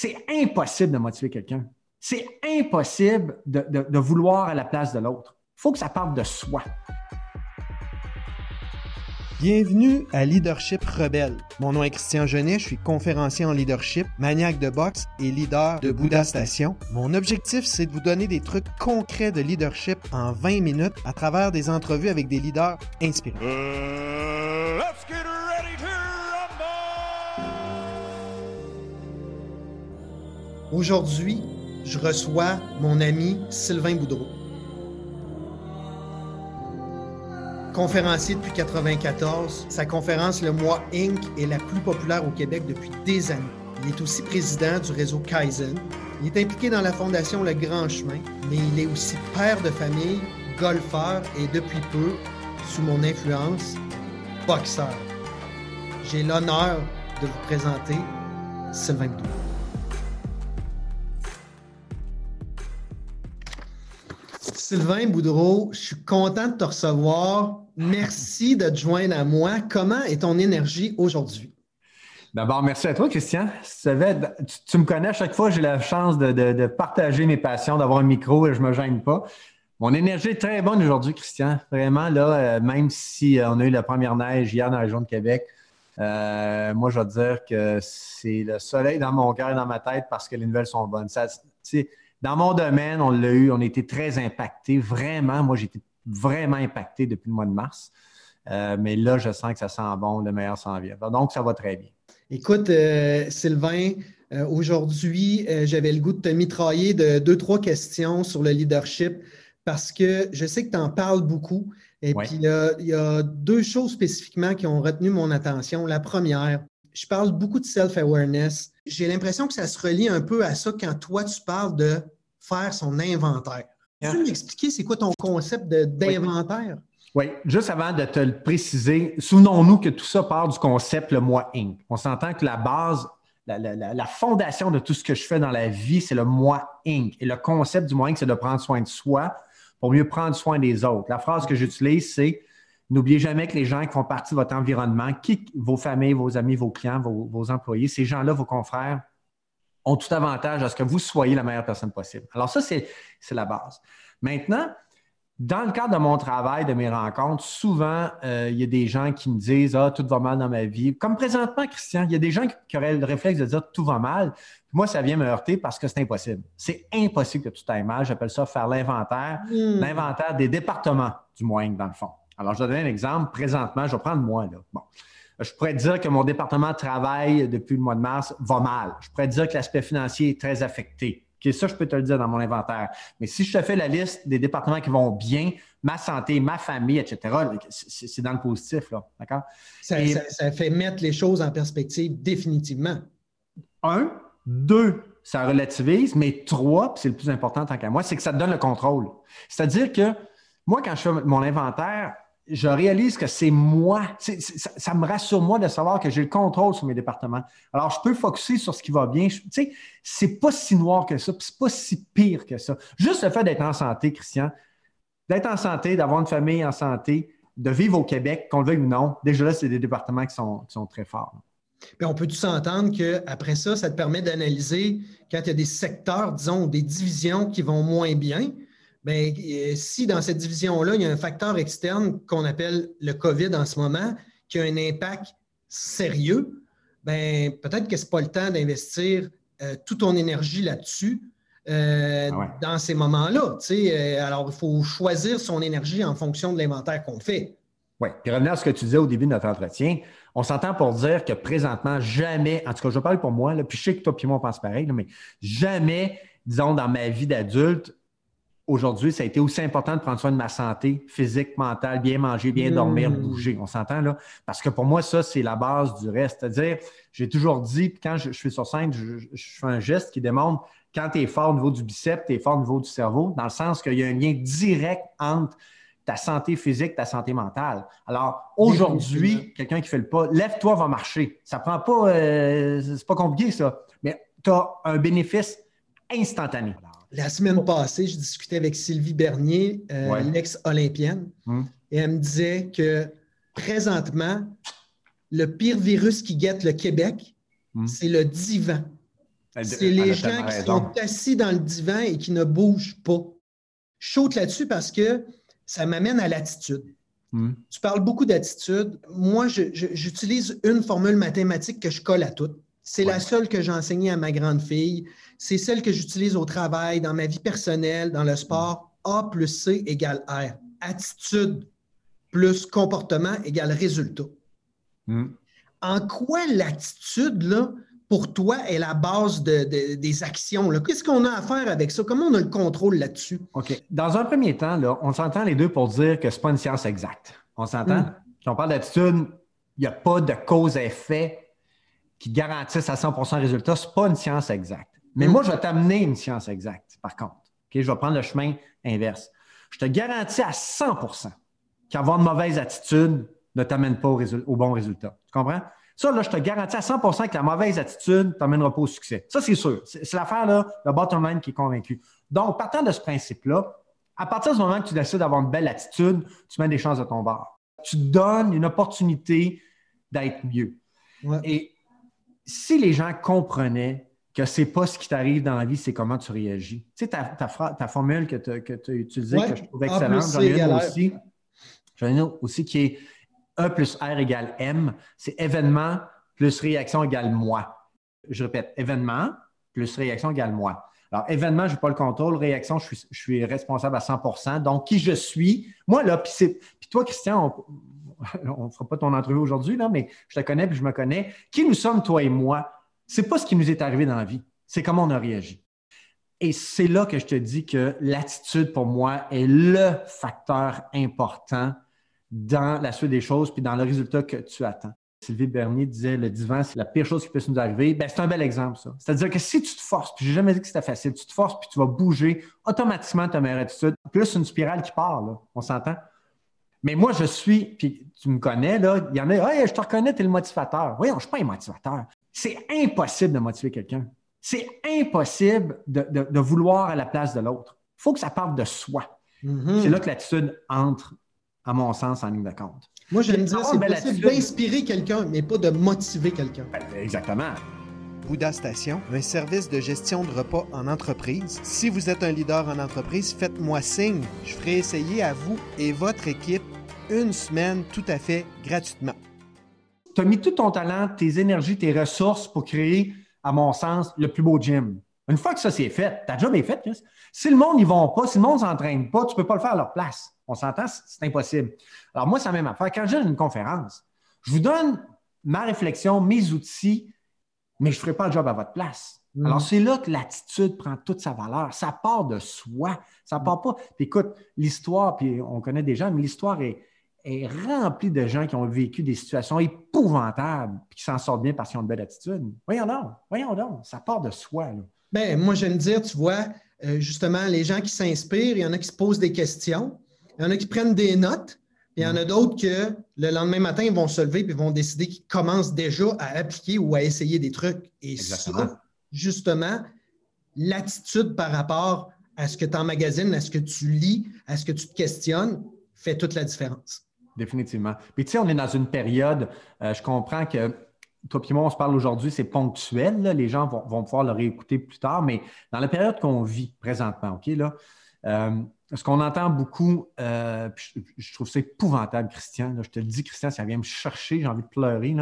c'est impossible de motiver quelqu'un. C'est impossible de, vouloir à la place de l'autre. Il faut que ça parte de soi. Bienvenue à Leadership Rebelle. Mon nom est Christian Genet, je suis conférencier en leadership, maniaque de boxe et leader de Bouddha Station. Mon objectif, c'est de vous donner des trucs concrets de leadership en 20 minutes à travers des entrevues avec des leaders inspirants. Uh, Aujourd'hui, je reçois mon ami Sylvain Boudreau. Conférencier depuis 1994, sa conférence Le Mois Inc. est la plus populaire au Québec depuis des années. Il est aussi président du réseau Kaizen. Il est impliqué dans la fondation Le Grand Chemin, mais il est aussi père de famille, golfeur et depuis peu, sous mon influence, boxeur. J'ai l'honneur de vous présenter Sylvain Boudreau. Sylvain Boudreau, je suis content de te recevoir. Merci de te joindre à moi. Comment est ton énergie aujourd'hui? D'abord, merci à toi, Christian. Tu, me connais à chaque fois, j'ai la chance de, partager mes passions, d'avoir un micro et je ne me gêne pas. Mon énergie est très bonne aujourd'hui, Christian. Vraiment, là, euh, même si euh, on a eu la première neige hier dans la région de Québec, euh, moi, je vais dire que c'est le soleil dans mon cœur et dans ma tête parce que les nouvelles sont bonnes. Ça, dans mon domaine, on l'a eu, on a été très impacté. Vraiment, moi, j'ai été vraiment impacté depuis le mois de mars. Euh, mais là, je sens que ça sent bon, le meilleur s'en vient. Donc, ça va très bien. Écoute, euh, Sylvain, euh, aujourd'hui, j'avais le goût de te mitrailler de deux, trois questions sur le leadership parce que je sais que tu en parles beaucoup. Et puis, il y, a, deux choses spécifiquement qui ont retenu mon attention. La première, je parle beaucoup de self-awareness. J'ai l'impression que ça se relie un peu à ça quand toi, tu parles de faire son inventaire. Tu peux m'expliquer c'est quoi ton concept d'inventaire? Oui. juste avant de te le préciser, souvenons-nous que tout ça part du concept le moi Inc. On s'entend que la base, la, fondation de tout ce que je fais dans la vie, c'est le moi Inc. Et le concept du moi Inc., c'est de prendre soin de soi pour mieux prendre soin des autres. La phrase que j'utilise, c'est N'oubliez jamais que les gens qui font partie de votre environnement, qui, vos familles, vos amis, vos clients, vos, employés, ces gens-là, vos confrères, ont tout avantage à ce que vous soyez la meilleure personne possible. Alors ça, c'est la base. Maintenant, dans le cadre de mon travail, de mes rencontres, souvent, euh, il y a des gens qui me disent Ah, tout va mal dans ma vie. Comme présentement, Christian, il y a des gens qui, auraient le réflexe de dire tout va mal. moi, ça vient me heurter parce que c'est impossible. C'est impossible que tout aille mal. J'appelle ça faire l'inventaire, hmm. l'inventaire des départements du moyen, dans le fond. Alors, je vais donner un exemple. Présentement, je vais prendre moi. Là. Bon. Je pourrais dire que mon département de travail depuis le mois de mars va mal. Je pourrais dire que l'aspect financier est très affecté. Okay, ça, je peux te le dire dans mon inventaire. Mais si je te fais la liste des départements qui vont bien, ma santé, ma famille, etc., c'est dans le positif. Là, d'accord? Ça, ça, fait mettre les choses en perspective définitivement. Un. Deux, ça relativise. Mais trois, c'est le plus important tant qu'à moi, c'est que ça te donne le contrôle. C'est-à-dire que moi, quand je fais mon inventaire, je réalise que c'est moi. ça, me rassure moi de savoir que j'ai le contrôle sur mes départements. Alors, je peux focuser sur ce qui va bien. Tu sais, c'est pas si noir que ça, c'est pas si pire que ça. Juste le fait d'être en santé, Christian, d'être en santé, d'avoir une famille en santé, de vivre au Québec, qu'on le veuille ou non, déjà là, c'est des départements qui sont, qui sont très forts. Puis on peut tout s'entendre qu'après ça, ça te permet d'analyser quand il y a des secteurs, disons, des divisions qui vont moins bien Bien, euh, si dans cette division-là, il y a un facteur externe qu'on appelle le COVID en ce moment, qui a un impact sérieux, ben, peut-être que ce n'est pas le temps d'investir euh, toute ton énergie là-dessus euh, ah dans ces moments-là. alors, il faut choisir son énergie en fonction de l'inventaire qu'on fait. Oui. Puis revenir à ce que tu disais au début de notre entretien, on s'entend pour dire que présentement, jamais, en tout cas, je parle pour moi, là, puis je sais que toi et moi, on pense pareil, mais jamais, disons, dans ma vie d'adulte, aujourd'hui, ça a été aussi important de prendre soin de ma santé physique, mentale, bien manger, bien dormir, hmm. bouger. On s'entend là? Parce que pour moi, ça, c'est la base du reste. C'est-à-dire, j'ai toujours dit, quand je, suis sur scène, je, fais un geste qui démontre quand tu es fort au niveau du biceps, tu es fort au niveau du cerveau, dans le sens qu'il y a un lien direct entre ta santé physique, ta santé mentale. Alors, aujourd'hui, quelqu'un qui fait le pas, lève-toi, va marcher. Ça prend pas, euh, c'est pas compliqué, ça, mais tu as un bénéfice instantané. La semaine passée, je discutais avec Sylvie Bernier, euh, l'ex-olympienne, hum. et elle me disait que présentement, le pire virus qui guette le Québec, hum. c'est le divan. C'est les gens qui sont assis dans le divan et qui ne bougent pas. Je saute là-dessus parce que ça m'amène à l'attitude. Hmm. Tu parles beaucoup d'attitude. Moi, j'utilise une formule mathématique que je colle à toutes. C'est la seule que j'ai enseignée à ma grande fille. C'est celle que j'utilise au travail, dans ma vie personnelle, dans le sport. A plus C égale R. Attitude plus comportement égale résultat. Hmm. En quoi l'attitude, là, pour toi, est la base des actions? Qu'est-ce qu'on a à faire avec ça? Comment on a le contrôle là-dessus? OK. Dans un premier temps, là, on s'entend les deux pour dire que ce n'est pas une science exacte. On s'entend? Hmm. Quand on parle d'attitude, il n'y a pas de cause à effet qui garantissent à 100 résultat. Ce n'est pas une science exacte. Mais hmm. moi, je vais t'amener une science exacte, par contre. Je vais prendre le chemin inverse. Je te garantis à 100% qu'avoir une mauvaise attitude ne t'amène pas au, bon résultat. Tu comprends? Ça, là, je te garantis à 100% que la mauvaise attitude ne t'amènera pas au succès. Ça, c'est sûr. C'est l'affaire, là, le bottom line qui est convaincu. Donc, partant de ce principe-là, à partir du moment que tu décides d'avoir une belle attitude, tu mets des chances de ton bord. Tu donnes une opportunité d'être mieux. Et si les gens comprenaient que ce n'est pas ce qui t'arrive dans la vie, c'est comment tu réagis. Tu sais, ta, ta, formule que tu as utilisée, que je trouve excellente, j'en ai une aussi. J'en ai une aussi qui est E plus R égale M. C'est événement plus réaction égale moi. Je répète, événement plus réaction égale moi. Alors, événement, je n'ai pas le contrôle. Réaction, je suis, responsable à 100% Donc, qui je suis, moi, là, puis toi, Christian, on ne fera pas ton entrevue aujourd'hui, là, mais je te connais puis je me connais. Qui nous sommes, toi et moi? Ce n'est pas ce qui nous est arrivé dans la vie, c'est comment on a réagi. Et c'est là que je te dis que l'attitude, pour moi, est le facteur important dans la suite des choses puis dans le résultat que tu attends. Sylvie Bernier disait le divan, c'est la pire chose qui peut nous arriver. Ben, c'est un bel exemple, ça. C'est-à-dire que si tu te forces, puis j'ai jamais dit que c'était facile, tu te forces puis tu vas bouger, automatiquement, tu as meilleure attitude. C'est une spirale qui part, là. On s'entend? Mais moi, je suis, puis tu me connais, là, il y en a, hey, je te reconnais, tu es le motivateur. Voyons, je ne suis pas un motivateur. C'est impossible de motiver quelqu'un. C'est impossible de, vouloir à la place de l'autre. Il faut que ça parte de soi. Mm-hmm. C'est là que l'attitude entre à mon sens, en ligne de compte. Moi, j'aime dire, c'est possible d'inspirer quelqu'un, mais pas de motiver quelqu'un. Ben, exactement. Bouddha Station, un service de gestion de repas en entreprise. Si vous êtes un leader en entreprise, faites-moi signe. Je ferai essayer à vous et votre équipe une semaine tout à fait gratuitement. Tu as mis tout ton talent, tes énergies, tes ressources pour créer, à mon sens, le plus beau gym. Une fois que ça c'est fait, ta job est faite. Si le monde n'y va pas, si le monde ne s'entraîne pas, tu ne peux pas le faire à leur place. On s'entend, c'est impossible. Alors, moi, c'est la même affaire. Quand j'ai une conférence, je vous donne ma réflexion, mes outils, mais je ne ferai pas le job à votre place. Mm. Alors, c'est là que l'attitude prend toute sa valeur. Ça part de soi. Ça ne part pas. Puis écoute, l'histoire, puis on connaît des gens, mais l'histoire est, est remplie de gens qui ont vécu des situations épouvantables puis qui s'en sortent bien parce qu'ils ont une belle attitude. Voyons donc, voyons donc, ça part de soi. Bien, moi, j'aime dire, tu vois, euh, justement, les gens qui s'inspirent, il y en a qui se posent des questions. Il y en a qui prennent des notes, il y en a d'autres que le lendemain matin, ils vont se lever et vont décider qu'ils commencent déjà à appliquer ou à essayer des trucs. Et ça, justement, l'attitude par rapport à ce que tu emmagasines, à ce que tu lis, à ce que tu te questionnes, fait toute la différence. Définitivement. Puis tu sais, on est dans une période, euh, je comprends que toi et moi, on se parle aujourd'hui, c'est ponctuel. Les gens vont, vont, pouvoir le réécouter plus tard, mais dans la période qu'on vit présentement, OK, là, euh, ce qu'on entend beaucoup, euh, je, trouve ça épouvantable, Christian. je te le dis, Christian, ça vient me chercher, j'ai envie de pleurer.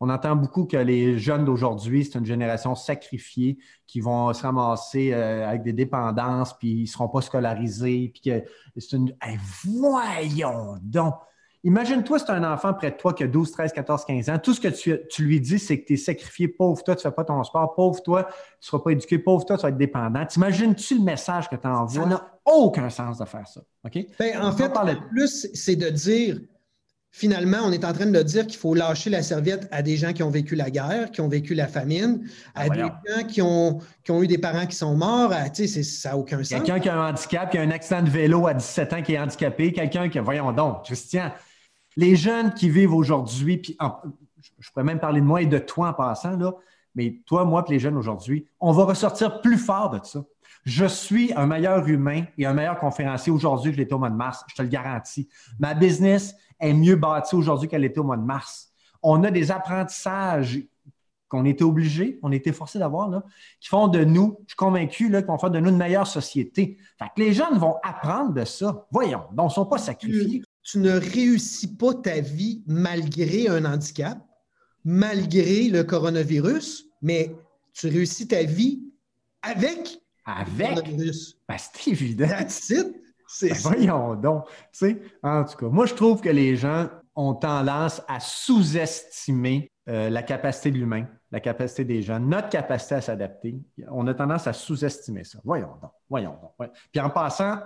On entend beaucoup que les jeunes d'aujourd'hui, c'est une génération sacrifiée qui vont se ramasser avec des dépendances, puis ils ne seront pas scolarisés, puis que c'est une. voyons donc! Imagine-toi, c'est un enfant près de toi qui a 12, 13, 14, 15 ans. Tout ce que tu, lui dis, c'est que tu es sacrifié. Pauvre toi, tu ne fais pas ton sport. Pauvre toi, tu ne seras pas éduqué. Pauvre toi, tu vas être dépendant. T'imagines-tu le message que tu envoies? Ça n'a aucun sens de faire ça. OK? Ben, en fait, plus, c'est de dire, finalement, on est en train de dire qu'il faut lâcher la serviette à des gens qui ont vécu la guerre, qui ont vécu la famine, à des gens qui ont, qui ont eu des parents qui sont morts. ça n'a aucun sens. Quelqu'un qui a un handicap, qui a un accident de vélo à 17 ans qui est handicapé, quelqu'un qui, voyons donc, Christian, les jeunes qui vivent aujourd'hui, puis je pourrais même parler de moi et de toi en passant, là, mais toi, moi, puis les jeunes aujourd'hui, on va ressortir plus fort de ça. Je suis un meilleur humain et un meilleur conférencier aujourd'hui que je l'étais au mois de mars, je te le garantis. Ma business est mieux bâtie aujourd'hui qu'elle était au mois de mars. On a des apprentissages qu'on était obligé, on était forcé d'avoir, qui font de nous, je suis convaincu, vont faire de nous une meilleure société. Fait les jeunes vont apprendre de ça. Voyons, donc, ils ne sont pas sacrifiés. Tu, ne réussis pas ta vie malgré un handicap, malgré le coronavirus, mais tu réussis ta vie avec, avec? le coronavirus. Ben, c'est évident. C'est ben, voyons donc. En tout cas, moi, je trouve que les gens ont tendance à sous-estimer euh, la capacité de l'humain, la capacité des gens, notre capacité à s'adapter. On a tendance à sous-estimer ça. Voyons donc, voyons donc. Puis en passant,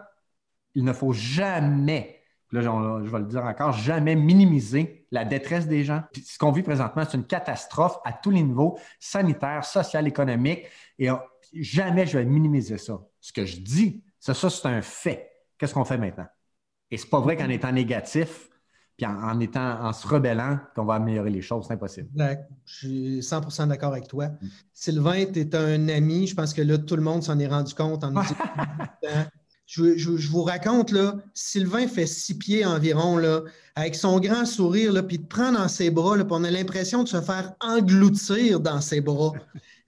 il ne faut jamais, là, je vais le dire encore, jamais minimiser la détresse des gens. Puis ce qu'on vit présentement, c'est une catastrophe à tous les niveaux, sanitaire, social, économique. Et jamais je vais minimiser ça. Ce que je dis, ça, ça c'est un fait. Qu'est-ce qu'on fait maintenant? Et c'est pas vrai qu'en étant négatif, puis en, étant, en se rebellant, qu'on va améliorer les choses. C'est impossible. Je suis 100% d'accord avec toi. Mm. Sylvain, tu es un ami. Je pense que là, tout le monde s'en est rendu compte en nous je, je, vous raconte, là, Sylvain fait six pieds environ, là, avec son grand sourire, là, puis te prend dans ses bras, là, puis on a l'impression de se faire engloutir dans ses bras.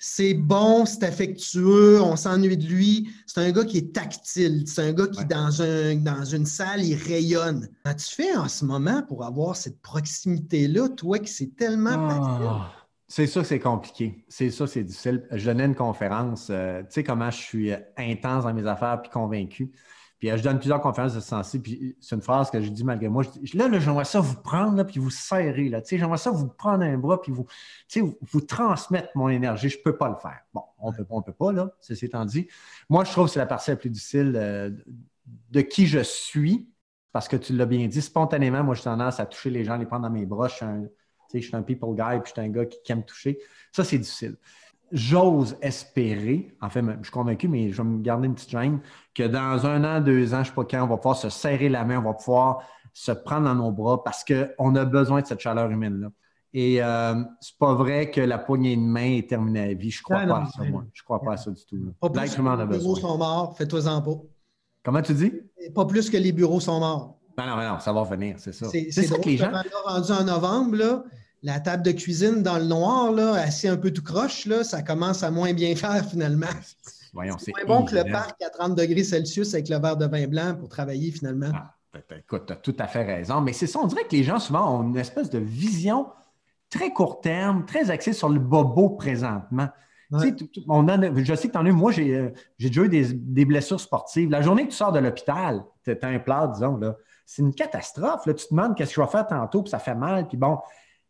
C'est bon, c'est affectueux, on s'ennuie de lui. C'est un gars qui est tactile. C'est un gars qui, dans, un, dans une salle, il rayonne. Comment tu fais en ce moment pour avoir cette proximité-là, toi qui c'est tellement ah, C'est ça c'est compliqué. C'est ça, c'est difficile. Je donnais une conférence. Euh, tu sais comment je suis intense dans mes affaires puis convaincu. Puis euh, je donne plusieurs conférences de ce sens-ci, puis c'est une phrase que je dis malgré moi. là, là j'aimerais ça vous prendre, là, puis vous serrer. Là, j'aimerais ça vous prendre un bras, puis vous, vous, vous transmettre mon énergie. Je ne peux pas le faire. Bon, on peut, ne peut pas, là, ceci étant dit. Moi, je trouve que c'est la partie la plus difficile euh, de qui je suis, parce que tu l'as bien dit, spontanément, moi, j'ai tendance à toucher les gens, les prendre dans mes bras. Je suis un, je suis un people guy, puis je suis un gars qui, qui aime toucher. Ça, c'est difficile j'ose espérer, en fait, je suis convaincu, mais je vais me garder une petite gêne, que dans un an, deux ans, je ne sais pas quand, on va pouvoir se serrer la main, on va pouvoir se prendre dans nos bras parce qu'on a besoin de cette chaleur humaine-là. Et euh, c'est pas vrai que la poignée de main est terminée à vie. Je crois pas à ça, moi. Je crois pas à ça du tout. Pas plus que les bureaux sont morts, fais-toi-en pas. Comment tu dis? Pas plus que les bureaux sont morts. Non, ben non, ça va revenir, c'est ça. C'est ça que les gens. rendu en novembre, là, la table de cuisine dans le noir, là, assis un peu tout croche, là, ça commence à moins bien faire finalement. c'est moins bon que le parc à 30 degrés Celsius avec le verre de vin blanc pour travailler finalement. Ah, ben, ben, écoute, tu as tout à fait raison. Mais c'est ça, on dirait que les gens souvent ont une espèce de vision très court terme, très axée sur le bobo présentement. je sais que tu en as eu, moi, euh, j'ai déjà eu des, blessures sportives. La journée que tu sors de l'hôpital, tu as un plat, disons, là, c'est une catastrophe. Là. Tu te demandes qu'est-ce que je vais faire tantôt, puis ça fait mal, puis bon,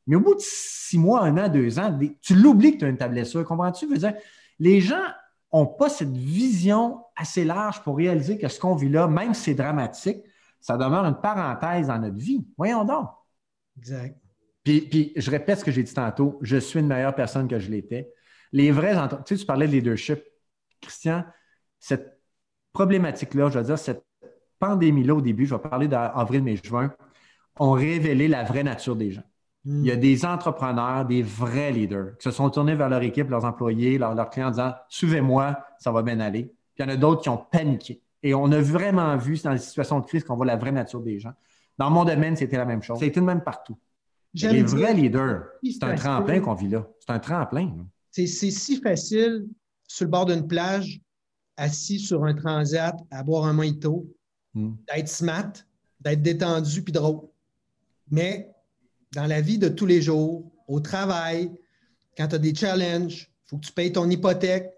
mais au bout de six mois, un an, deux ans, tu l'oublies que tu as une ta blessure. Comprends-tu? Veux dire, les gens n'ont pas cette vision assez large pour réaliser que ce qu'on vit là, même si c'est dramatique, ça demeure une parenthèse dans notre vie. Voyons donc. Exact. Puis, puis je répète ce que j'ai dit tantôt, je suis une meilleure personne que je l'étais. Les vrais tu sais, tu parlais de leadership. Christian, cette problématique-là, je veux dire, cette pandémie-là au début, je vais parler d'avril, mai, juin, ont révélé la vraie nature des gens. Il y a des entrepreneurs, des vrais leaders qui se sont tournés vers leur équipe, leurs employés, leurs, clients en disant Suivez-moi, ça va bien aller. Puis il y en a d'autres qui ont paniqué. Et on a vraiment vu dans les situations de crise qu'on voit la vraie nature des gens. Dans mon domaine, c'était la même chose. C'était le même partout. Les vrais leaders, c'est un tremplin qu'on vit là. C'est un tremplin. C'est si facile sur le bord d'une plage, assis sur un transat, à boire un mojito, hmm. d'être smart, d'être détendu puis drôle. Mais dans la vie de tous les jours, au travail, quand tu as des challenges, il faut que tu payes ton hypothèque.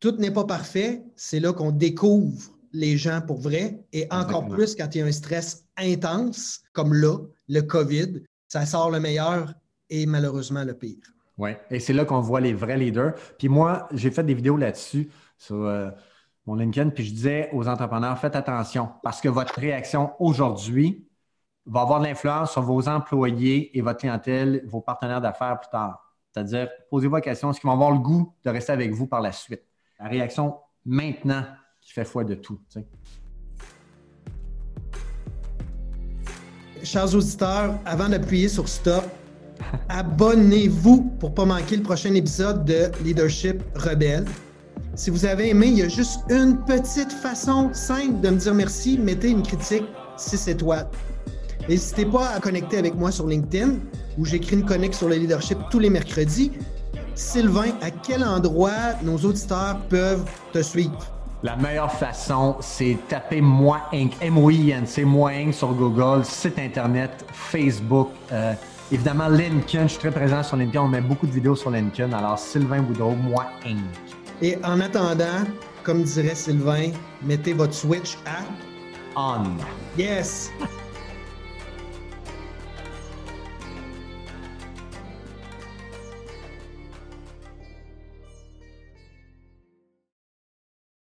Tout n'est pas parfait. C'est là qu'on découvre les gens pour vrai. Et encore plus quand il y a un stress intense, comme là, le COVID, ça sort le meilleur et malheureusement le pire. Oui, et c'est là qu'on voit les vrais leaders. Puis moi, j'ai fait des vidéos là-dessus sur euh, mon LinkedIn, puis je disais aux entrepreneurs, faites attention parce que votre réaction aujourd'hui va avoir de l'influence sur vos employés et votre clientèle, vos partenaires d'affaires plus tard. C'est-à-dire, posez-vous la question, est-ce qu'ils vont avoir le goût de rester avec vous par la suite? La réaction maintenant qui fait foi de tout. Chers auditeurs, avant d'appuyer sur Stop, abonnez-vous pour ne pas manquer le prochain épisode de Leadership Rebelle. Si vous avez aimé, il y a juste une petite façon simple de me dire merci. Mettez une critique 6 étoiles. N'hésitez pas à connecter avec moi sur LinkedIn où j'écris une connect sur le leadership tous les mercredis. Sylvain, à quel endroit nos auditeurs peuvent te suivre? La meilleure façon, c'est taper Moi Inc. M-O-I-N. C'est Moi Inc. sur Google, site Internet, Facebook. Euh, évidemment, LinkedIn. Je suis très présent sur LinkedIn. On met beaucoup de vidéos sur LinkedIn. Alors, Sylvain Boudreau, Moi Inc. Et en attendant, comme dirait Sylvain, mettez votre switch à On. Yes!